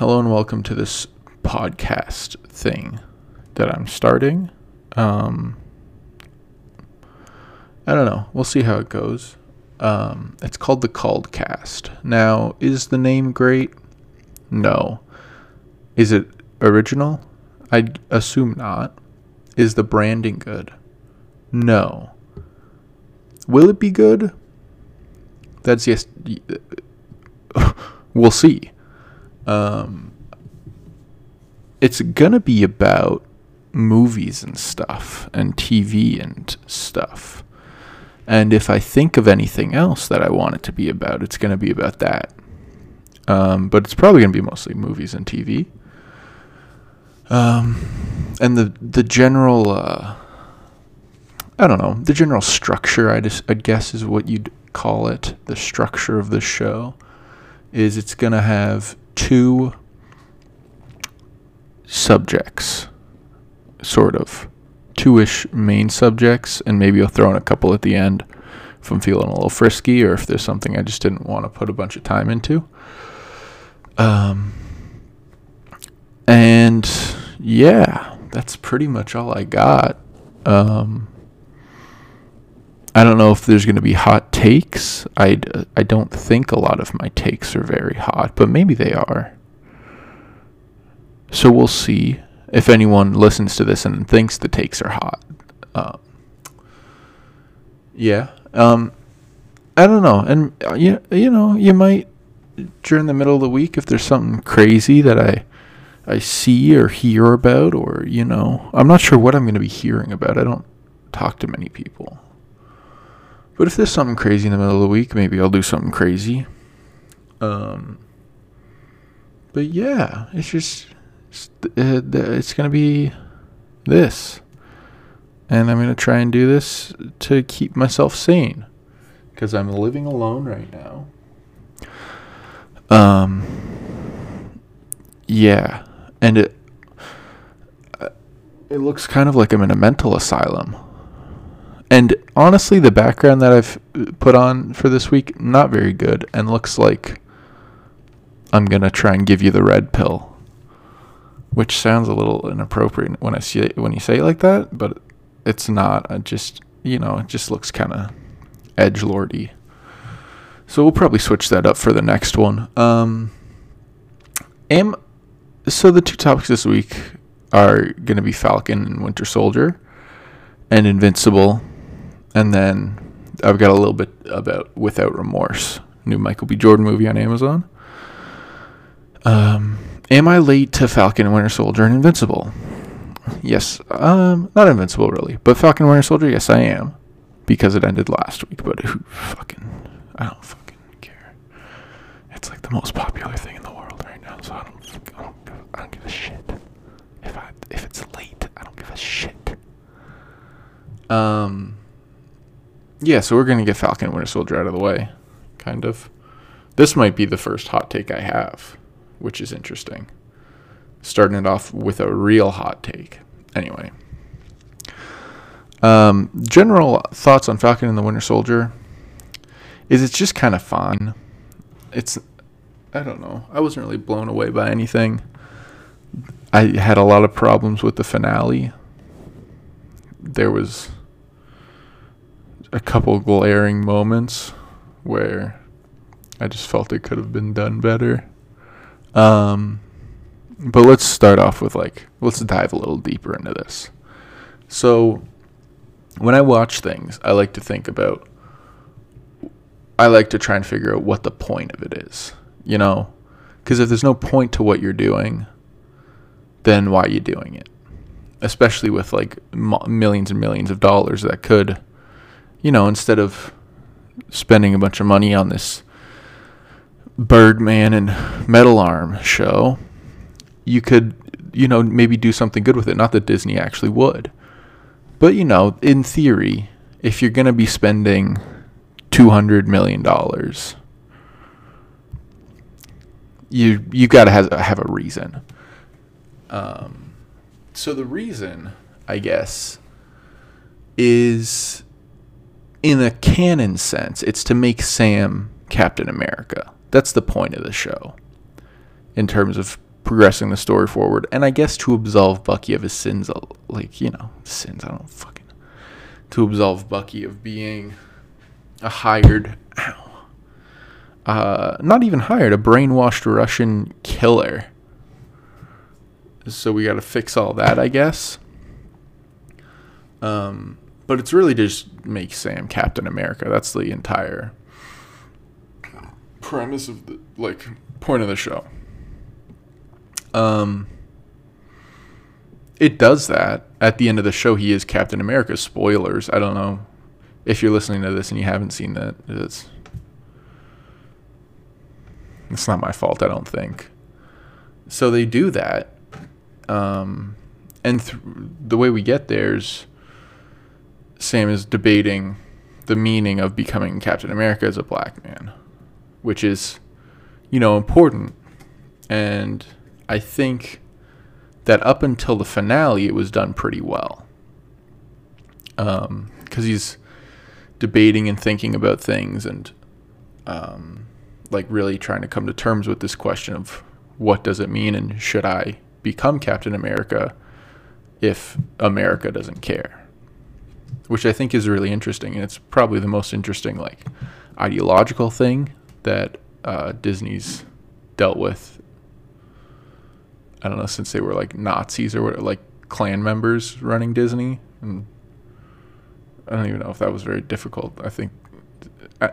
hello and welcome to this podcast thing that I'm starting. Um, I don't know. We'll see how it goes. Um, it's called the Called Cast. Now, is the name great? No. Is it original? I'd assume not. Is the branding good? No. Will it be good? That's yes. we'll see. Um, it's gonna be about movies and stuff and TV and stuff. And if I think of anything else that I want it to be about, it's gonna be about that. Um, but it's probably gonna be mostly movies and TV. Um, and the the general, uh, I don't know, the general structure. I just I guess is what you'd call it. The structure of the show is it's gonna have two subjects, sort of, two-ish main subjects, and maybe I'll throw in a couple at the end if I'm feeling a little frisky or if there's something I just didn't want to put a bunch of time into. Um, and yeah, that's pretty much all I got. Um, I don't know if there's going to be hot takes. I I don't think a lot of my takes are very hot, but maybe they are. So we'll see if anyone listens to this and thinks the takes are hot. Uh, yeah. Um, I don't know, and uh, you you know you might during the middle of the week if there's something crazy that I I see or hear about, or you know, I'm not sure what I'm going to be hearing about. I don't talk to many people. But if there's something crazy in the middle of the week, maybe I'll do something crazy. Um, but yeah, it's just it's, uh, it's gonna be this, and I'm gonna try and do this to keep myself sane, because I'm living alone right now. Um, yeah, and it uh, it looks kind of like I'm in a mental asylum. And honestly, the background that I've put on for this week not very good, and looks like I'm gonna try and give you the red pill, which sounds a little inappropriate when I see it, when you say it like that, but it's not. I just you know it just looks kind of edge lordy. So we'll probably switch that up for the next one. Um, am so the two topics this week are gonna be Falcon and Winter Soldier, and Invincible and then I've got a little bit about Without Remorse, new Michael B. Jordan movie on Amazon. Um, am I late to Falcon and Winter Soldier and Invincible? Yes, um, not Invincible really, but Falcon and Winter Soldier, yes, I am, because it ended last week. But who fucking, I don't fucking care. It's like the most popular thing in the world right now, so I don't, I don't, I don't give a shit. If I, if it's late, I don't give a shit. Um. Yeah, so we're gonna get Falcon and Winter Soldier out of the way, kind of. This might be the first hot take I have, which is interesting. Starting it off with a real hot take. Anyway. Um, general thoughts on Falcon and the Winter Soldier is it's just kind of fun. It's I don't know. I wasn't really blown away by anything. I had a lot of problems with the finale. There was a couple glaring moments where I just felt it could have been done better. Um, but let's start off with like let's dive a little deeper into this. So when I watch things, I like to think about I like to try and figure out what the point of it is, you know? Cuz if there's no point to what you're doing, then why are you doing it? Especially with like millions and millions of dollars that could you know, instead of spending a bunch of money on this Birdman and Metal Arm show, you could, you know, maybe do something good with it. Not that Disney actually would. But, you know, in theory, if you're going to be spending $200 million, you you got to have, have a reason. Um, so the reason, I guess, is in a canon sense, it's to make Sam Captain America. That's the point of the show. In terms of progressing the story forward, and I guess to absolve Bucky of his sins, uh, like you know, sins. I don't fucking to absolve Bucky of being a hired, ow, uh, not even hired, a brainwashed Russian killer. So we got to fix all that, I guess. Um, but it's really just make Sam Captain America. That's the entire premise of the like point of the show. Um, it does that at the end of the show. He is Captain America. Spoilers. I don't know if you're listening to this and you haven't seen that. It's it's not my fault. I don't think. So they do that, um, and th- the way we get there's Sam is debating the meaning of becoming Captain America as a black man, which is, you know, important. And I think that up until the finale, it was done pretty well. Because um, he's debating and thinking about things and um, like really trying to come to terms with this question of what does it mean and should I become Captain America if America doesn't care? Which I think is really interesting, and it's probably the most interesting like ideological thing that uh, Disney's dealt with. I don't know since they were like Nazis or what, like Klan members running Disney, and I don't even know if that was very difficult. I think I, I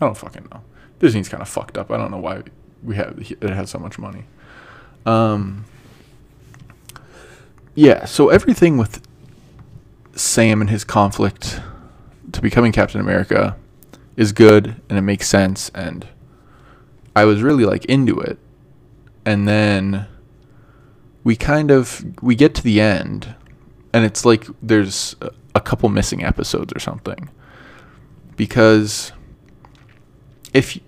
don't fucking know. Disney's kind of fucked up. I don't know why we have it has so much money. Um, yeah, so everything with Sam and his conflict to becoming Captain America is good and it makes sense and I was really like into it. And then we kind of we get to the end and it's like there's a couple missing episodes or something. Because if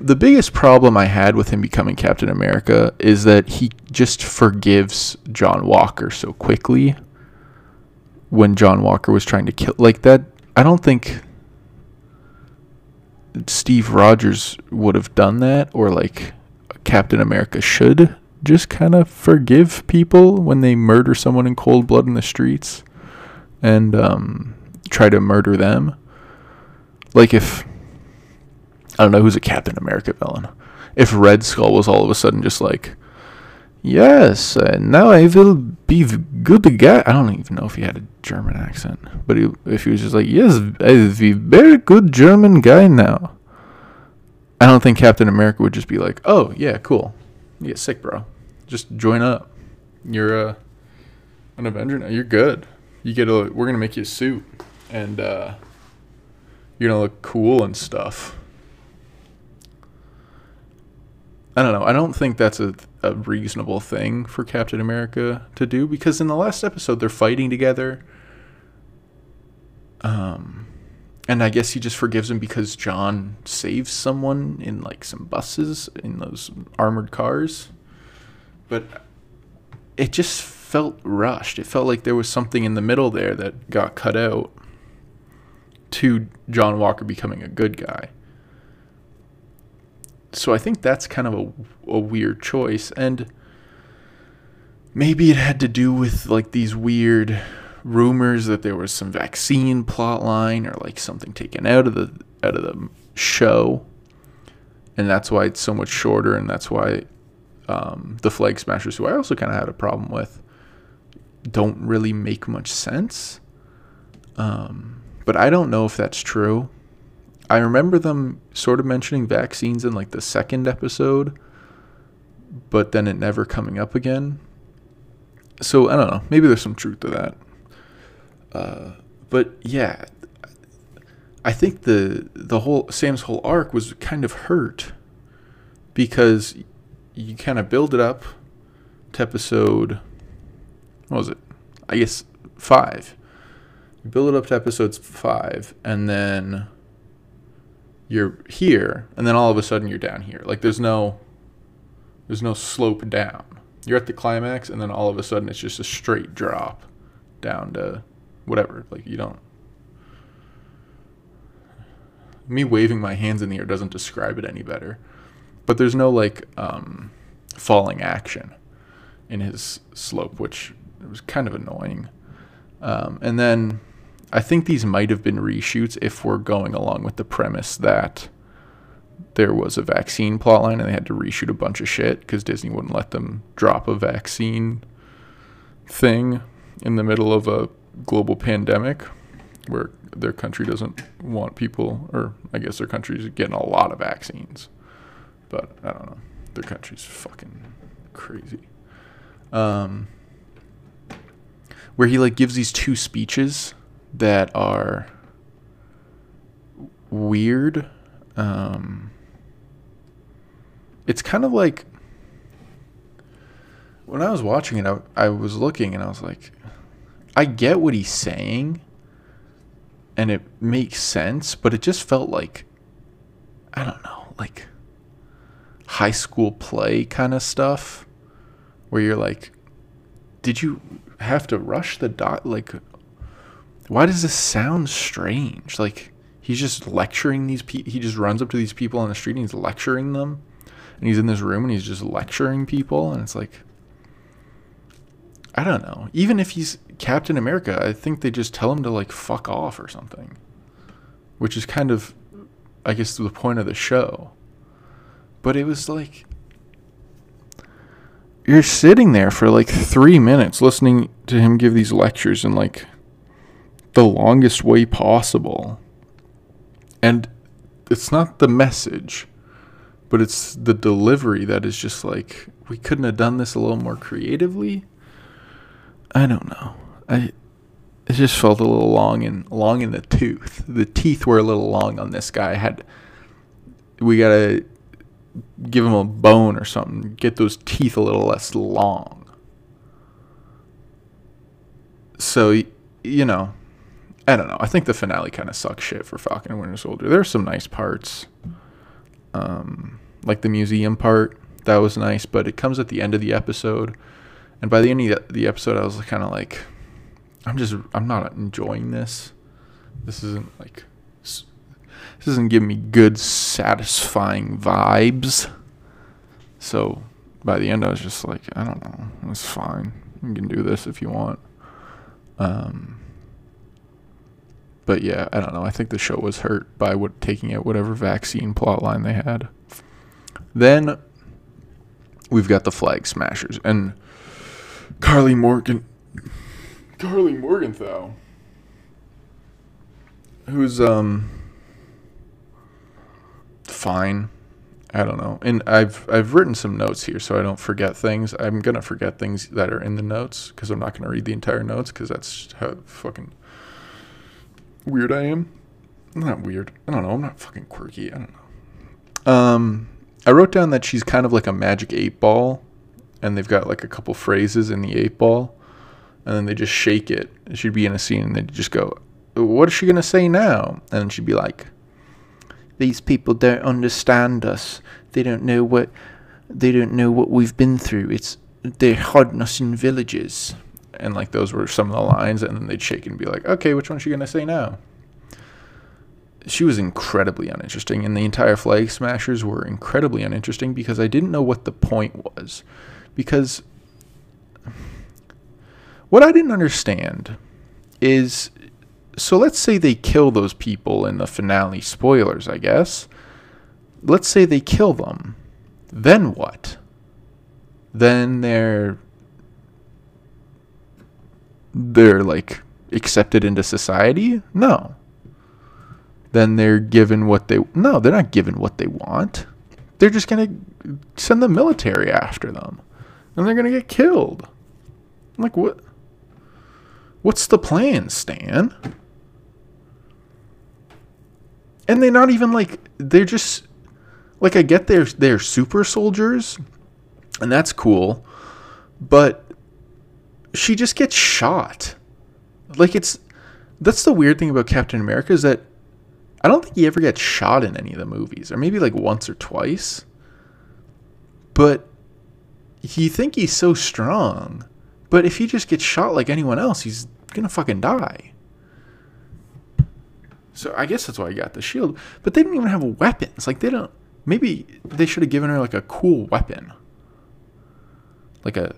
the biggest problem I had with him becoming Captain America is that he just forgives John Walker so quickly when John Walker was trying to kill like that I don't think Steve Rogers would have done that or like Captain America should just kind of forgive people when they murder someone in cold blood in the streets and um, try to murder them. Like if I don't know who's a Captain America villain. If Red Skull was all of a sudden just like, yes, uh, now I will be good guy. I don't even know if he had a German accent, but he, if he was just like, yes, I be very good German guy now. I don't think Captain America would just be like, oh yeah, cool, you get sick, bro. Just join up. You're uh, an Avenger now. You're good. You get a. We're gonna make you a suit, and uh, you're gonna look cool and stuff. I don't know. I don't think that's a, a reasonable thing for Captain America to do because in the last episode they're fighting together. Um, and I guess he just forgives him because John saves someone in like some buses in those armored cars. But it just felt rushed. It felt like there was something in the middle there that got cut out to John Walker becoming a good guy so I think that's kind of a, a weird choice. And maybe it had to do with like these weird rumors that there was some vaccine plot line or like something taken out of the out of the show. And that's why it's so much shorter and that's why um, the flag smashers who i also kind of had a problem with don't really make much sense. Um, but i don't know if that's true I remember them sort of mentioning vaccines in like the second episode, but then it never coming up again. So I don't know. Maybe there's some truth to that. Uh, but yeah, I think the the whole Sam's whole arc was kind of hurt because you kind of build it up to episode. What was it? I guess five. You build it up to episodes five, and then you're here and then all of a sudden you're down here. Like there's no there's no slope down. You're at the climax and then all of a sudden it's just a straight drop down to whatever. Like you don't me waving my hands in the air doesn't describe it any better. But there's no like um, falling action in his slope, which was kind of annoying. Um, and then I think these might have been reshoots if we're going along with the premise that there was a vaccine plotline and they had to reshoot a bunch of shit because Disney wouldn't let them drop a vaccine thing in the middle of a global pandemic where their country doesn't want people, or I guess their country's getting a lot of vaccines. But I don't know. Their country's fucking crazy. Um, where he like gives these two speeches that are weird. Um, it's kind of like when I was watching it, I, I was looking and I was like, I get what he's saying and it makes sense, but it just felt like, I don't know, like high school play kind of stuff where you're like, did you have to rush the dot? Like, why does this sound strange? Like, he's just lecturing these people. He just runs up to these people on the street and he's lecturing them. And he's in this room and he's just lecturing people. And it's like, I don't know. Even if he's Captain America, I think they just tell him to, like, fuck off or something. Which is kind of, I guess, the point of the show. But it was like, you're sitting there for like three minutes listening to him give these lectures and like the longest way possible. And it's not the message, but it's the delivery that is just like, we couldn't have done this a little more creatively. I don't know. I it just felt a little long in long in the tooth. The teeth were a little long on this guy. I had we gotta give him a bone or something. Get those teeth a little less long. So you know, I don't know. I think the finale kind of sucks shit for Falcon and Winter Soldier. There's some nice parts, um, like the museum part. That was nice, but it comes at the end of the episode, and by the end of the episode, I was kind of like, I'm just, I'm not enjoying this. This isn't like this doesn't give me good, satisfying vibes. So by the end, I was just like, I don't know, it's fine. You can do this if you want. Um, but yeah, I don't know. I think the show was hurt by what taking out whatever vaccine plotline they had. Then we've got the Flag Smashers and Carly Morgan. Karli Morgenthau, who's um fine. I don't know. And I've I've written some notes here so I don't forget things. I'm gonna forget things that are in the notes because I'm not gonna read the entire notes because that's how fucking weird I am. I'm not weird. I don't know. I'm not fucking quirky. I don't know. Um, I wrote down that she's kind of like a magic eight ball, and they've got like a couple phrases in the eight ball, and then they just shake it. She'd be in a scene and they'd just go, "What is she gonna say now?" And she'd be like these people don't understand us. They don't know what they don't know what we've been through. It's they're hiding us in villages. And like those were some of the lines, and then they'd shake and be like, "Okay, which one's she gonna say now?" She was incredibly uninteresting, and the entire Flag Smashers were incredibly uninteresting because I didn't know what the point was. Because what I didn't understand is so let's say they kill those people in the finale. Spoilers, I guess. Let's say they kill them. Then what? Then they're they're like accepted into society? No. Then they're given what they No, they're not given what they want. They're just going to send the military after them. And they're going to get killed. I'm like what What's the plan, Stan? and they're not even like they're just like I get they're they're super soldiers, and that's cool, but she just gets shot. Like it's that's the weird thing about Captain America is that I don't think he ever gets shot in any of the movies, or maybe like once or twice. But you think he's so strong, but if he just gets shot like anyone else, he's gonna fucking die. So I guess that's why I got the shield. But they didn't even have weapons. Like they don't. maybe they should have given her like a cool weapon, like a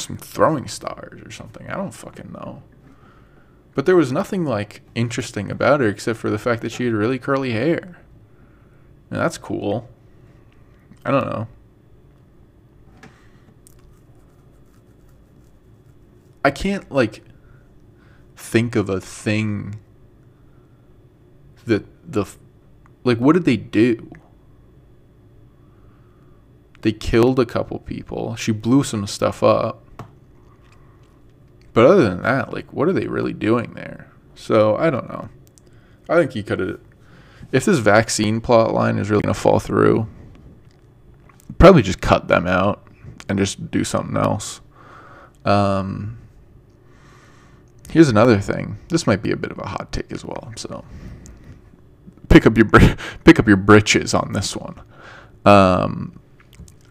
some throwing stars or something. I don't fucking know. But there was nothing like interesting about her except for the fact that she had really curly hair. And that's cool. I don't know. I can't like think of a thing that the like what did they do? They killed a couple people. She blew some stuff up. But other than that, like what are they really doing there? So, I don't know. I think he could have if this vaccine plot line is really going to fall through, probably just cut them out and just do something else. Um, here's another thing. This might be a bit of a hot take as well. So pick up your pick up your britches on this one. Um,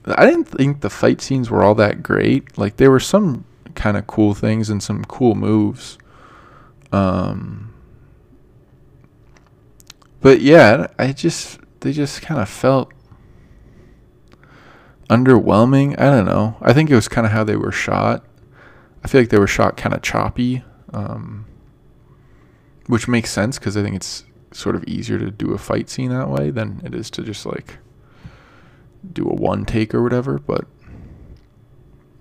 I didn't think the fight scenes were all that great. Like there were some kind of cool things and some cool moves. Um, but yeah, I just they just kind of felt underwhelming. I don't know. I think it was kind of how they were shot. I feel like they were shot kind of choppy, um, which makes sense because I think it's sort of easier to do a fight scene that way than it is to just like do a one take or whatever. But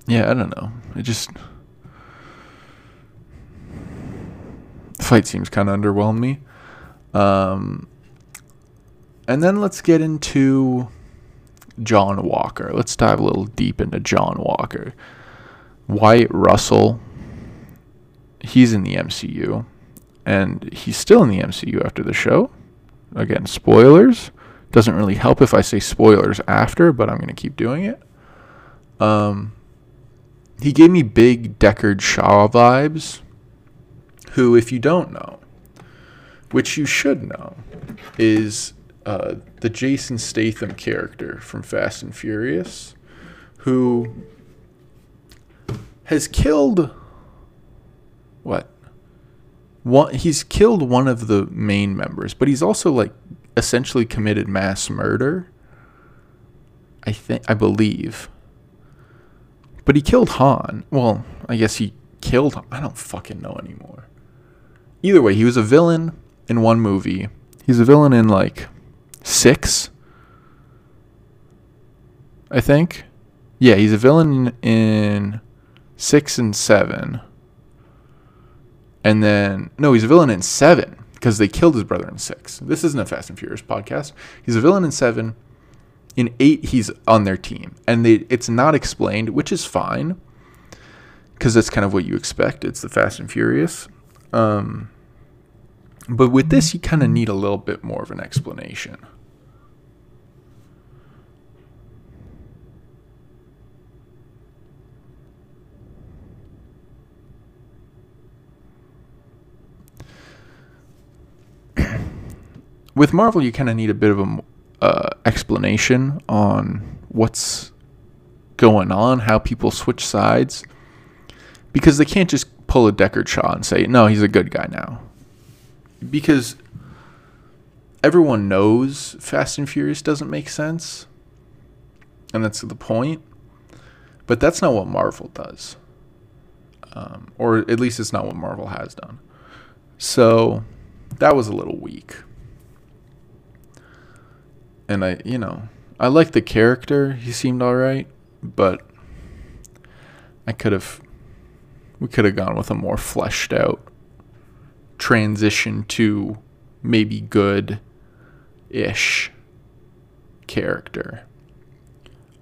yeah, I don't know. It just the fight seems kind of underwhelmed me. Um, and then let's get into John Walker. Let's dive a little deep into John Walker. Wyatt Russell, he's in the MCU, and he's still in the MCU after the show. Again, spoilers. Doesn't really help if I say spoilers after, but I'm going to keep doing it. Um, he gave me big Deckard Shaw vibes, who, if you don't know, which you should know, is uh, the Jason Statham character from Fast and Furious, who has killed what? One, he's killed one of the main members, but he's also like essentially committed mass murder. I think I believe. But he killed Han. Well, I guess he killed. I don't fucking know anymore. Either way, he was a villain in one movie. He's a villain in like six. I think. Yeah, he's a villain in six and seven. And then no, he's a villain in seven because they killed his brother in six. This isn't a Fast and Furious podcast. He's a villain in seven. In eight, he's on their team, and they it's not explained, which is fine because that's kind of what you expect. It's the Fast and Furious. Um, but with this, you kind of need a little bit more of an explanation. with Marvel, you kind of need a bit of a uh, explanation on what's going on, how people switch sides, because they can't just pull a Deckard Shaw and say, "No, he's a good guy now." because everyone knows Fast and Furious doesn't make sense. And that's the point. But that's not what Marvel does. Um, or at least it's not what Marvel has done. So that was a little weak. And I, you know, I like the character. He seemed all right. But I could have, we could have gone with a more fleshed out transition to maybe good ish character.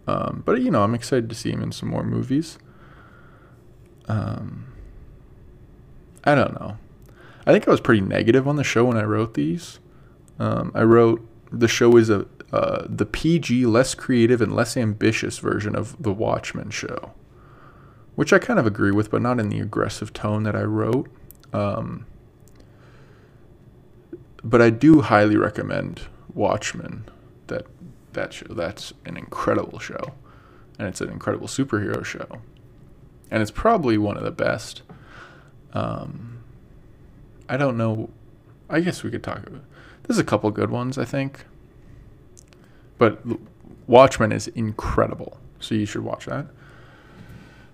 Um, but you know, I'm excited to see him in some more movies. Um, I don't know. I think I was pretty negative on the show when I wrote these. Um, I wrote the show is a uh, the PG, less creative and less ambitious version of the Watchmen show, which I kind of agree with, but not in the aggressive tone that I wrote. Um, but I do highly recommend Watchmen. That that show. That's an incredible show, and it's an incredible superhero show, and it's probably one of the best. Um, I don't know. I guess we could talk about. There's a couple good ones, I think. But Watchmen is incredible, so you should watch that.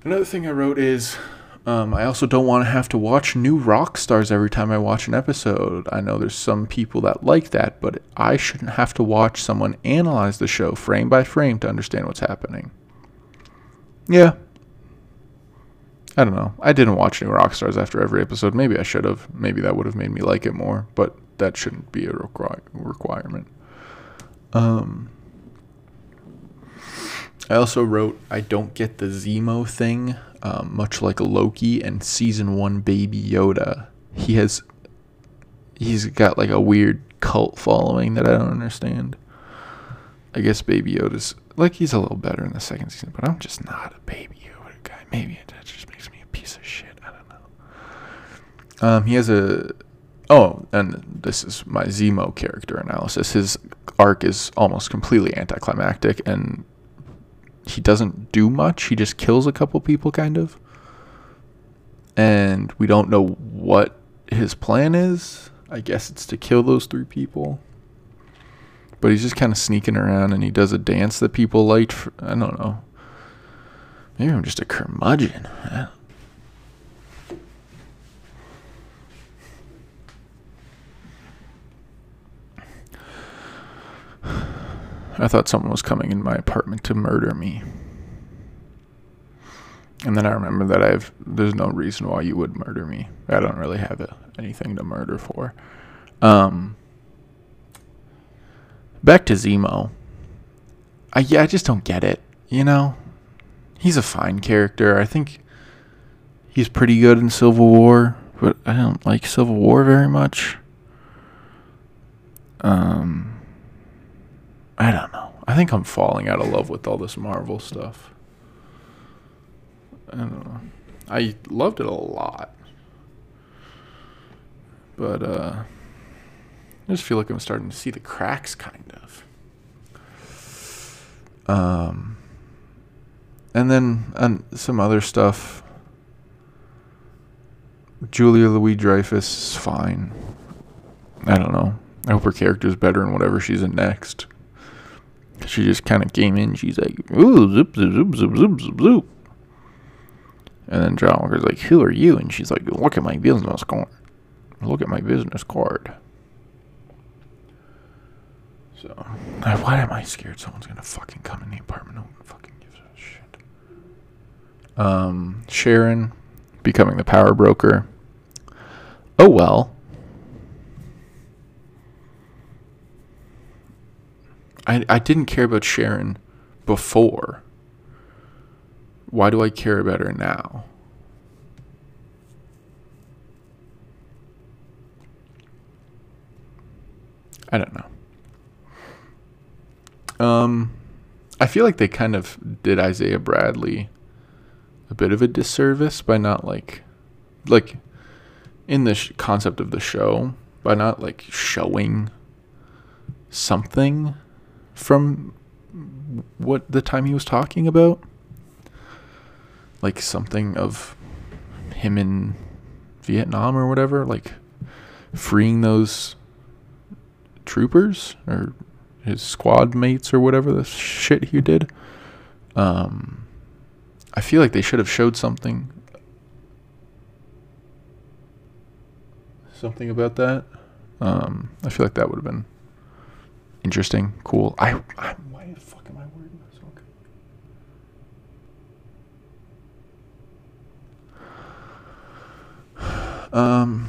Another thing I wrote is um, I also don't want to have to watch New Rockstars every time I watch an episode. I know there's some people that like that, but I shouldn't have to watch someone analyze the show frame by frame to understand what's happening. Yeah. I don't know. I didn't watch New Rockstars after every episode. Maybe I should have. Maybe that would have made me like it more, but that shouldn't be a requi- requirement. Um, I also wrote, I don't get the Zemo thing, um, much like Loki and season one Baby Yoda. He has, he's got like a weird cult following that I don't understand. I guess Baby Yoda's like he's a little better in the second season, but I'm just not a Baby Yoda guy. Maybe it just makes me a piece of shit. I don't know. Um, he has a Oh, and this is my Zemo character analysis. His arc is almost completely anticlimactic, and he doesn't do much. He just kills a couple people, kind of. And we don't know what his plan is. I guess it's to kill those three people. But he's just kind of sneaking around, and he does a dance that people liked. For, I don't know. Maybe I'm just a curmudgeon. I thought someone was coming in my apartment to murder me. And then I remember that I've there's no reason why you would murder me. I don't really have a, anything to murder for. Um, back to Zemo. I yeah, I just don't get it. You know, he's a fine character. I think he's pretty good in Civil War, but I don't like Civil War very much. Um I don't know. I think I'm falling out of love with all this Marvel stuff. I don't know. I loved it a lot. But uh I just feel like I'm starting to see the cracks kind of. Um and then and some other stuff. Julia Louis Dreyfus is fine. I don't know. I hope her character's better in whatever she's in next. She just kind of came in. She's like, ooh, zip, zip, zip, zip, zip, zip, zip. And then John Walker's like, who are you? And she's like, look at my business card. Look at my business card. So, why am I scared someone's gonna fucking come in the apartment? No one fucking gives a shit. Um, Sharon becoming the power broker. Oh well. I, I didn't care about Sharon before. Why do I care about her now? I don't know. Um, I feel like they kind of did Isaiah Bradley a bit of a disservice by not like, like, in the sh- concept of the show, by not like showing something from what the time he was talking about? Like something of him in Vietnam or whatever, like freeing those troopers or his squad mates or whatever the shit he did. Um, I feel like they should have showed something something about that. Um, I feel like that would have been interesting, cool. I, I why the fuck am I wording this? Okay. Um,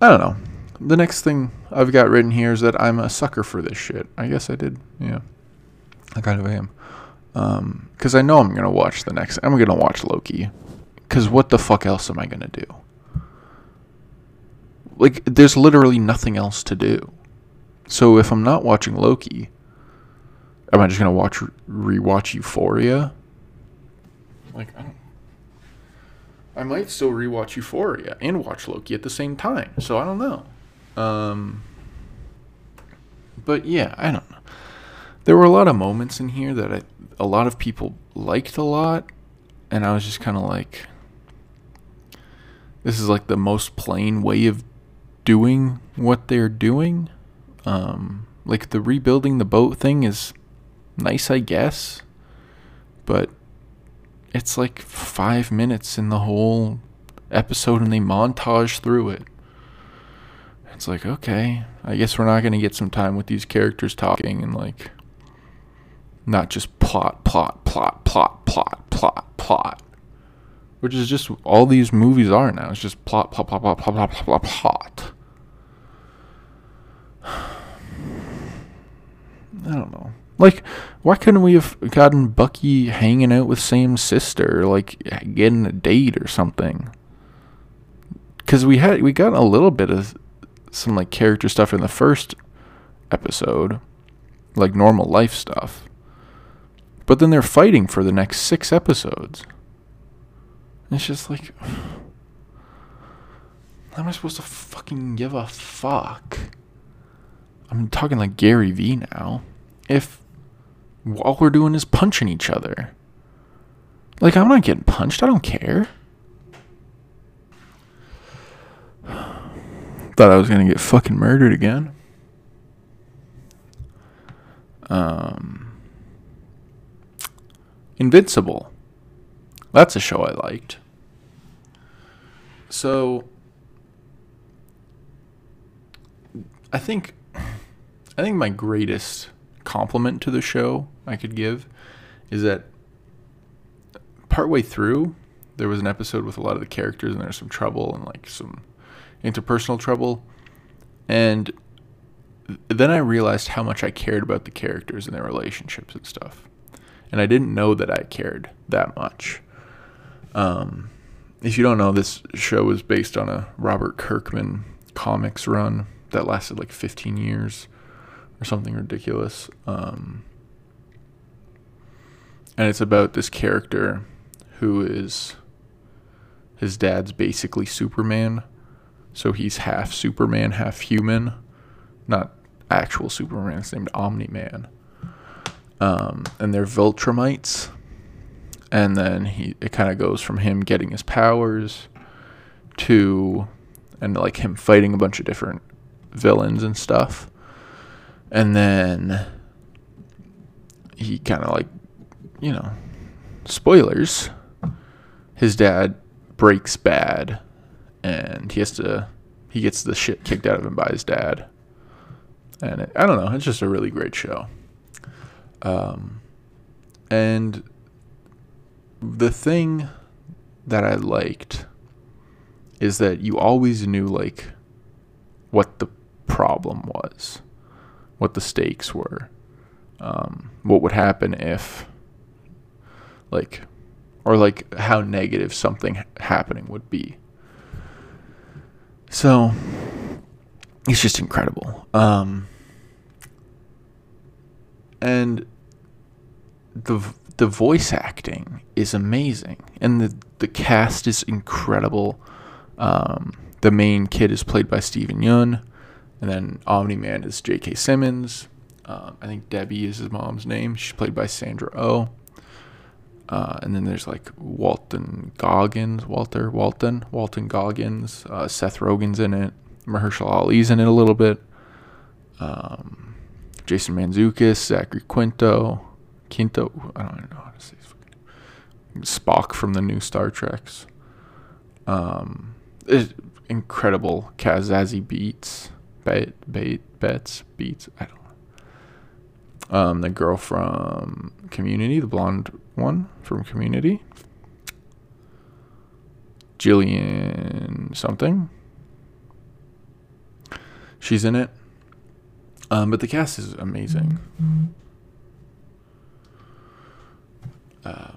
I don't know. The next thing I've got written here is that I'm a sucker for this shit. I guess I did. Yeah, I kind of am. Um, because I know I'm gonna watch the next. I'm gonna watch Loki. Because what the fuck else am I gonna do? Like, there's literally nothing else to do. So if I'm not watching Loki, am I just gonna watch rewatch Euphoria? Like I don't. I might still rewatch Euphoria and watch Loki at the same time. So I don't know. Um. But yeah, I don't know. There were a lot of moments in here that I, a lot of people liked a lot, and I was just kind of like, this is like the most plain way of doing what they're doing. Um, like the rebuilding the boat thing is nice, I guess, but it's like five minutes in the whole episode and they montage through it. It's like, okay, I guess we're not going to get some time with these characters talking and like not just plot, plot, plot, plot, plot, plot, plot, which is just all these movies are now. It's just plot, plot, plot, plot, plot, plot, plot, plot. I don't know. Like, why couldn't we have gotten Bucky hanging out with Sam's sister, like getting a date or something? Because we had we got a little bit of some like character stuff in the first episode, like normal life stuff. But then they're fighting for the next six episodes. It's just like, how am I supposed to fucking give a fuck? I'm talking like Gary Vee now. If all we're doing is punching each other. Like, I'm not getting punched. I don't care. Thought I was going to get fucking murdered again. Um, Invincible. That's a show I liked. So, I think, I think my greatest compliment to the show I could give is that partway through, there was an episode with a lot of the characters and there's some trouble and like some interpersonal trouble. And then I realized how much I cared about the characters and their relationships and stuff. And I didn't know that I cared that much. Um, if you don't know, this show was based on a Robert Kirkman comics run that lasted like 15 years or something ridiculous. Um, and it's about this character who is his dad's basically Superman. So he's half Superman, half human. Not actual Superman, it's named Omni Man. Um, and they're Viltrumites. And then he it kind of goes from him getting his powers to and like him fighting a bunch of different villains and stuff. And then he kind of like, you know, spoilers. His dad breaks bad and he has to he gets the shit kicked out of him by his dad. And it, I don't know, it's just a really great show. Um and the thing that I liked is that you always knew like what the problem was what the stakes were, um, what would happen if, like, or like how negative something happening would be. So it's just incredible. Um, and the the voice acting is amazing, and the the cast is incredible. Um, the main kid is played by Steven Yeun. And then Omni Man is J.K. Simmons. Uh, I think Debbie is his mom's name. She's played by Sandra Oh. Uh, and then there's like Walton Goggins, Walter Walton, Walton Goggins. Uh, Seth Rogen's in it. Mahershala Ali's in it a little bit. Um, Jason Mantzoukas, Zachary Quinto, Quinto. I don't even know how to say Spock from the new Star Treks. Um, incredible Kazazi beats. Bait, bait, bets, beats. I don't know. Um, the girl from Community, the blonde one from Community. Gillian something. She's in it. Um, but the cast is amazing. Uh,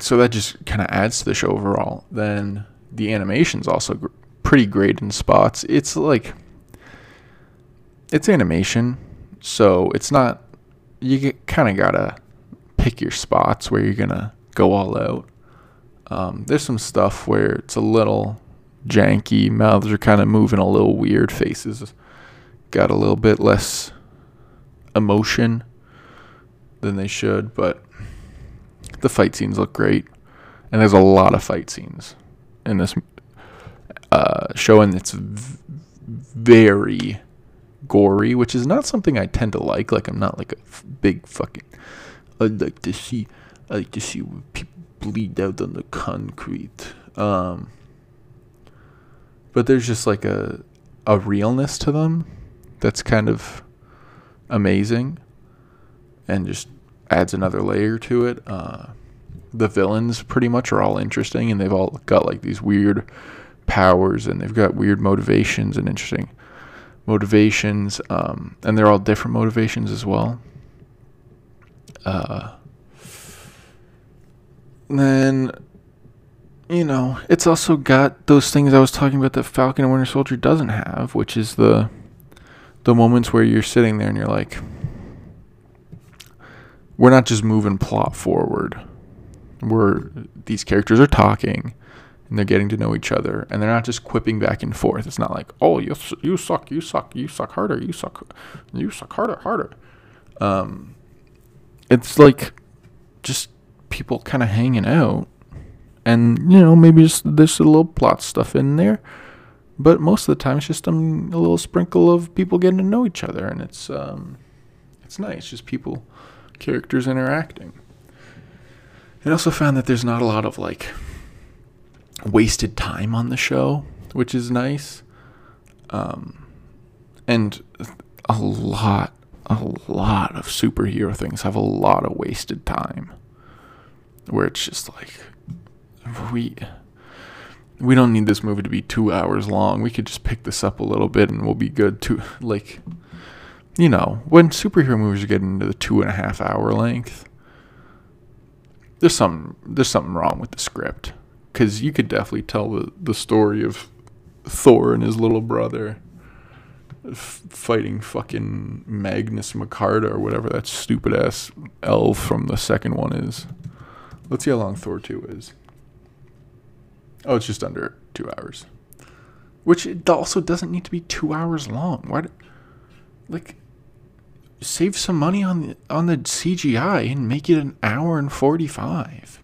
so that just kind of adds to the show overall. Then the animation's also gr- pretty great in spots. It's like it's animation, so it's not you kind of gotta pick your spots where you're gonna go all out. Um, there's some stuff where it's a little janky, mouths are kind of moving a little weird, faces got a little bit less emotion than they should, but the fight scenes look great, and there's a lot of fight scenes in this uh, showing it's v- very gory, which is not something I tend to like. Like I'm not like a f- big fucking. I like to see. I like to see people bleed out on the concrete. Um, but there's just like a a realness to them that's kind of amazing, and just adds another layer to it. Uh, the villains pretty much are all interesting, and they've all got like these weird powers, and they've got weird motivations and interesting motivations, um, and they're all different motivations as well. Uh, then, you know, it's also got those things I was talking about that Falcon and Winter Soldier doesn't have, which is the the moments where you're sitting there and you're like, we're not just moving plot forward. We're these characters are talking and they're getting to know each other and they're not just quipping back and forth. It's not like, "Oh, you you suck, you suck, you suck harder, you suck, you suck harder, harder." Um, it's like just people kind of hanging out, and you know maybe just there's a little plot stuff in there, but most of the time it's just a little sprinkle of people getting to know each other, and it's um, it's nice, just people, characters interacting. I also found that there's not a lot of like wasted time on the show, which is nice. Um, and a lot, a lot of superhero things have a lot of wasted time where it's just like we we don't need this movie to be two hours long. We could just pick this up a little bit and we'll be good to like you know, when superhero movies are getting into the two and a half hour length, there's some there's something wrong with the script because you could definitely tell the, the story of Thor and his little brother f- fighting fucking Magnus Makarda or whatever that stupid ass elf from the second one is. Let's see how long Thor 2 is. Oh, it's just under two hours. Which it also doesn't need to be two hours long. Why? Like, save some money on the on the CGI and make it an hour and forty five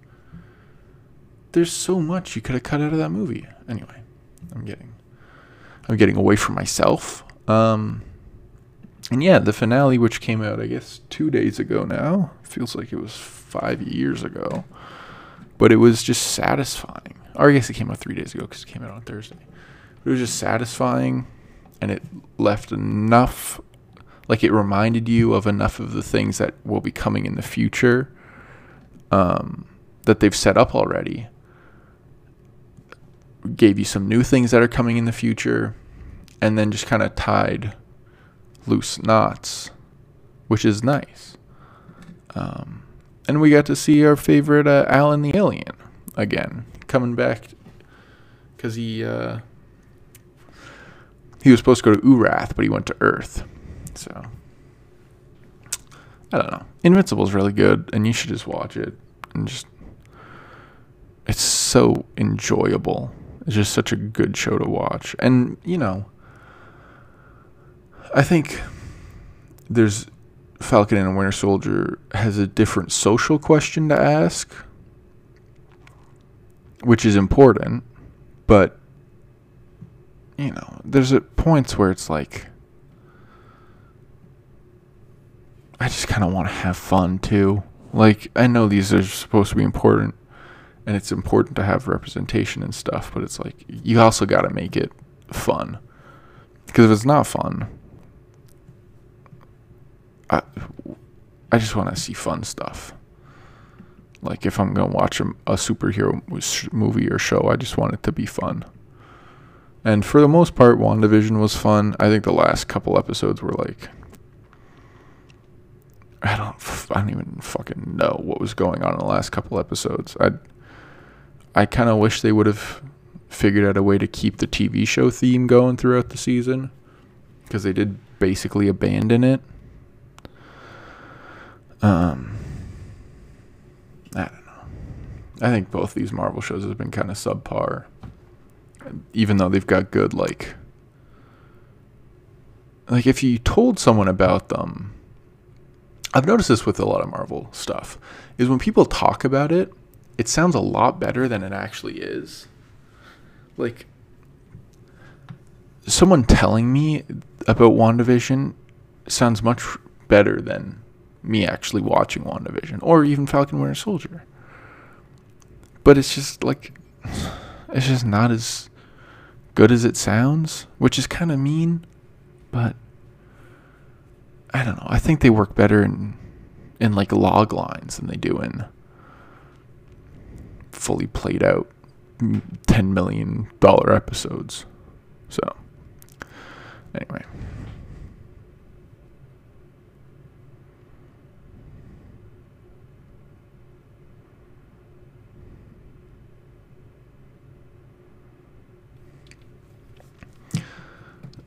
there's so much you could have cut out of that movie. Anyway, I'm getting I'm getting away from myself. Um, and yeah, the finale, which came out, I guess, two days ago now, feels like it was five years ago, but it was just satisfying. Or I guess it came out three days ago because it came out on Thursday. But It was just satisfying, and it left enough, like it reminded you of enough of the things that will be coming in the future um, that they've set up already gave you some new things that are coming in the future, and then just kind of tied loose knots, which is nice. Um, and we got to see our favorite uh, Allen the Alien again, coming back because he uh, he was supposed to go to Urath, but he went to Earth. So I don't know. Invincible's really good, and you should just watch it and just. It's so enjoyable. It's just such a good show to watch. And, you know, I think there's Falcon and Winter Soldier has a different social question to ask, which is important, but you know, there's points where it's like I just kind of want to have fun too. Like I know these are supposed to be important and it's important to have representation and stuff, but it's like you also got to make it fun. Because if it's not fun, I I just want to see fun stuff. Like if I'm gonna watch a, a superhero movie or show, I just want it to be fun. And for the most part, WandaVision was fun. I think the last couple episodes were like I don't I don't even fucking know what was going on in the last couple episodes. I I kind of wish they would have figured out a way to keep the TV show theme going throughout the season because they did basically abandon it. Um, I don't know. I think both these Marvel shows have been kind of subpar, even though they've got good like. Like if you told someone about them, I've noticed this with a lot of Marvel stuff, is when people talk about it, it sounds a lot better than it actually is. Like someone telling me about WandaVision sounds much better than me actually watching WandaVision or even Falcon Winter Soldier. But it's just like it's just not as good as it sounds, which is kind of mean, but I don't know. I think they work better in in like log lines than they do in fully played out 10 million dollar episodes. So anyway,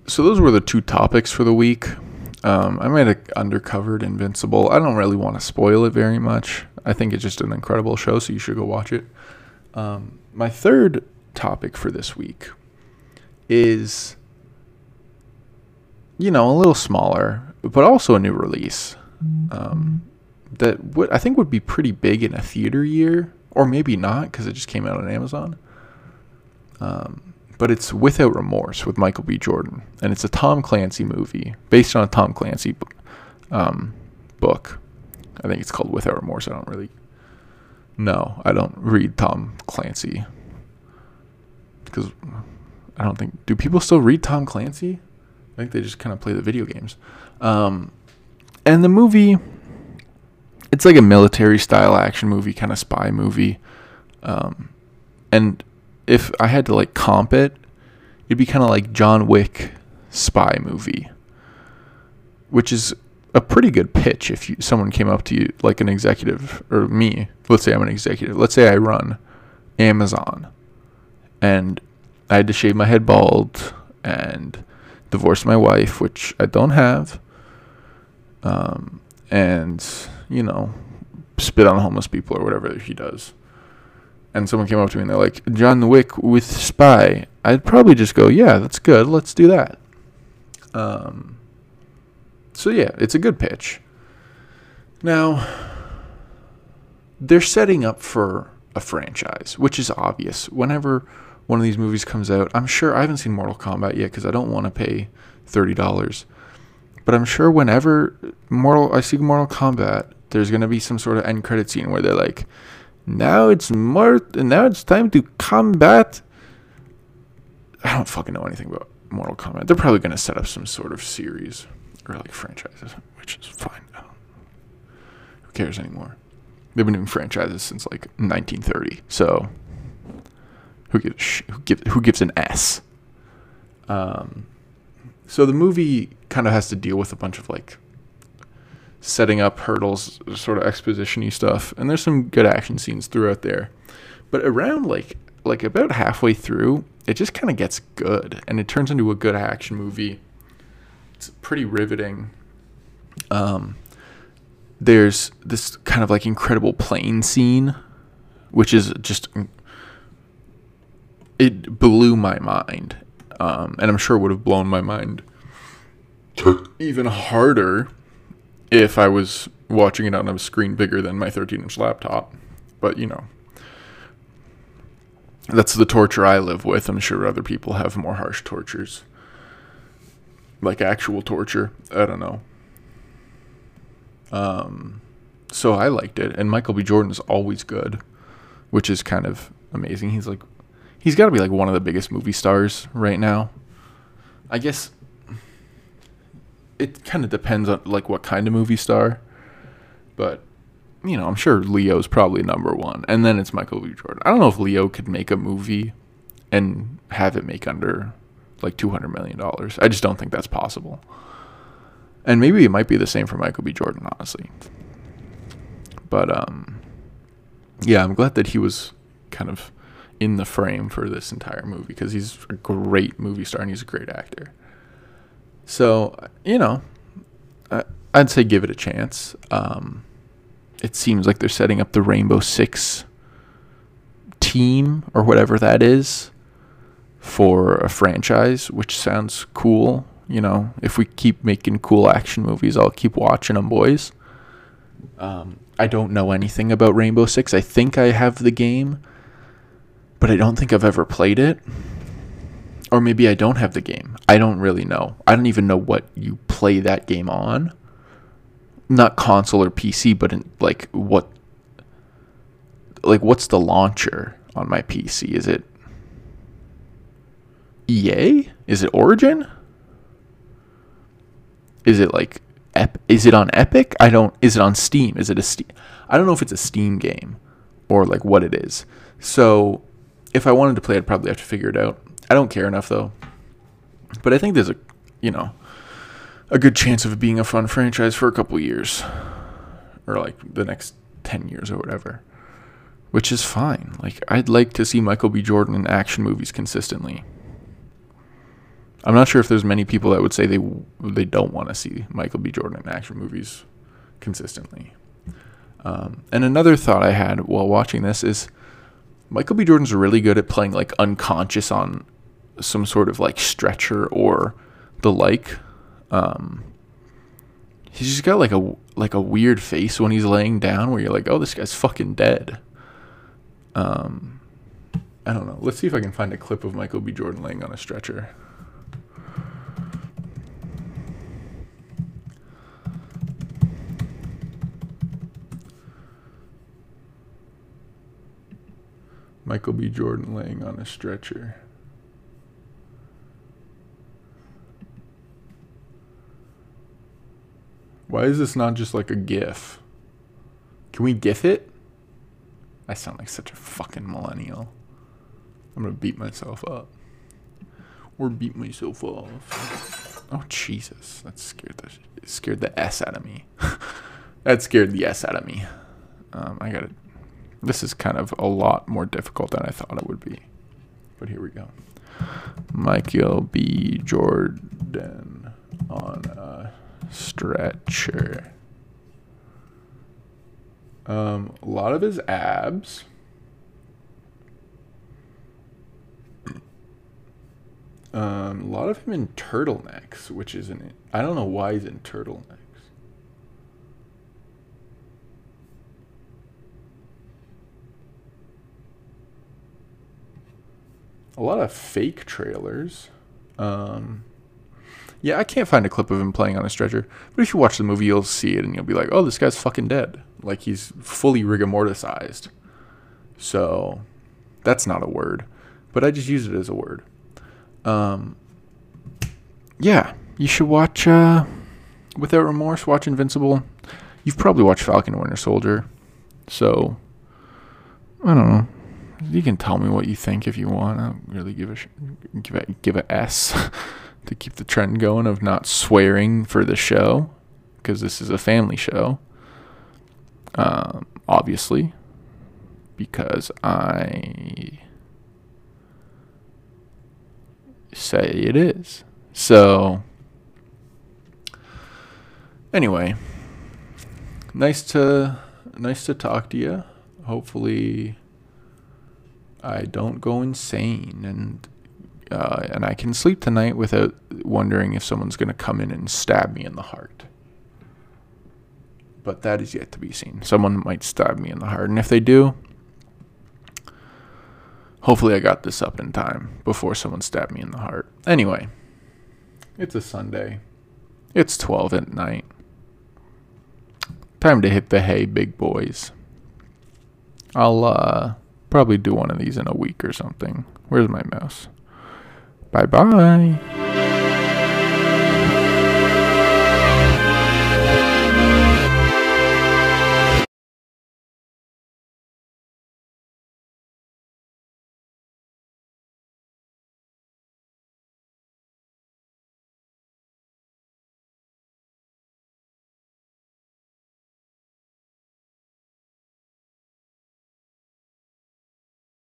so those were the two topics for the week. Um, I might have undercovered Invincible. I don't really want to spoil it very much. I think it's just an incredible show, so you should go watch it. Um, my third topic for this week is, you know, a little smaller, but also a new release um, that would I think would be pretty big in a theater year, or maybe not because it just came out on Amazon. Um, but it's Without Remorse with Michael B. Jordan, and it's a Tom Clancy movie based on a Tom Clancy um, book. I think it's called Without Remorse. I don't really know. I don't read Tom Clancy because I don't think do people still read Tom Clancy? I think they just kind of play the video games. Um, and the movie, it's like a military style action movie, kind of spy movie. Um, and if I had to like comp it, it'd be kind of like John Wick spy movie, which is a pretty good pitch if you, someone came up to you like an executive or me. Let's say I'm an executive. Let's say I run Amazon, and I had to shave my head bald and divorce my wife, which I don't have, um, and you know, spit on homeless people or whatever he does and someone came up to me and they're like, John Wick with Spy, I'd probably just go, yeah, that's good. Let's do that. Um, so, yeah, it's a good pitch. Now, they're setting up for a franchise, which is obvious. Whenever one of these movies comes out, I'm sure I haven't seen Mortal Kombat yet because I don't want to pay $30. But I'm sure whenever Mortal I see Mortal Kombat, there's to be some sort of end credit scene where they're like, now it's more. Now it's time to combat. I don't fucking know anything about Mortal Kombat. They're probably gonna set up some sort of series like franchises, which is fine. Who cares anymore? They've been doing franchises since like 1930. So who gives who gives who gives an S? Um, so the movie kind of has to deal with a bunch of like setting up hurdles, sort of expositiony stuff, and there's some good action scenes throughout there. But around like like about halfway through, it just kind of gets good, and it turns into a good action movie. It's pretty riveting. Um, there's this kind of like incredible plane scene, which is just it blew my mind, um, and I'm sure would have blown my mind even harder if I was watching it on a screen bigger than my 13 inch laptop. But, you know, that's the torture I live with. I'm sure other people have more harsh tortures. Like actual torture. I don't know. Um, so I liked it. And Michael B. Jordan is always good, which is kind of amazing. He's like, he's got to be like one of the biggest movie stars right now. I guess it kind of depends on like what kind of movie star, but you know, I'm sure Leo's probably number one, and then it's Michael B. Jordan. I don't know if Leo could make a movie and have it make under like two hundred million dollars. I just don't think that's possible. And maybe it might be the same for Michael B. Jordan, honestly. But um, yeah, I'm glad that he was kind of in the frame for this entire movie because he's a great movie star and he's a great actor. So, you know, I, would say give it a chance. Um, it seems like they're setting up the Rainbow Six team or whatever that is for a franchise, which sounds cool. You know, if we keep making cool action movies, I'll keep watching them, boys. Um, I don't know anything about Rainbow Six. I think I have the game, but I don't think I've ever played it. or maybe I don't have the game. I don't really know. I don't even know what you play that game on. Not console or PC, but in like what like what's the launcher on my PC? Is it EA? Is it Origin? Is it like Ep- is it on Epic? I don't is it on Steam? Is it a Steam? I don't know if it's a Steam game or like what it is. So if I wanted to play, I'd probably have to figure it out. I don't care enough though. But I think there's a, you know, a good chance of it being a fun franchise for a couple years, or like the next ten years or whatever, which is fine. Like I'd like to see Michael B. Jordan in action movies consistently. I'm not sure if there's many people that would say they they don't want to see Michael B. Jordan in action movies consistently. Um, and another thought I had while watching this is Michael B. Jordan's really good at playing like unconscious on some sort of like stretcher or the like. Um, he's just got like a like a weird face when he's laying down, where you're like, oh, this guy's fucking dead. Um, I don't know. Let's see if I can find a clip of Michael B. Jordan laying on a stretcher. Michael B. Jordan laying on a stretcher. Why is this not just like a GIF? Can we GIF it? I sound like such a fucking millennial. I'm gonna beat myself up. Or beat myself off. Oh Jesus, that scared the scared the s out of me. that scared the s out of me. Um, I gotta this is kind of a lot more difficult than I thought it would be. But here we go. Michael B. Jordan on a stretcher. Um, a lot of his abs. Um, a lot of him in turtlenecks, which isn't. I don't know why he's in turtlenecks. A lot of fake trailers. Um, yeah, I can't find a clip of him playing on a stretcher. But if you watch the movie, you'll see it and you'll be like, oh, this guy's fucking dead. Like he's fully rigor mortisized. So that's not a word. But I just use it as a word. Um, yeah, you should watch uh, Without Remorse, watch Invincible. You've probably watched Falcon Winter Soldier. So, I don't know you can tell me what you think if you want. I don't really give a sh- give a give a S to keep the trend going of not swearing for the show because this is a family show. Um, obviously, because I say it is. So anyway, nice to nice to talk to you. Hopefully I don't go insane and uh, and I can sleep tonight without wondering if someone's going to come in and stab me in the heart. But that is yet to be seen. Someone might stab me in the heart, and if they do, hopefully I got this up in time before someone stabbed me in the heart. Anyway, it's a Sunday. It's 12 at night. Time to hit the hay, big boys. I'll uh Probably do one of these in a week or something. Where's my mouse? Bye bye.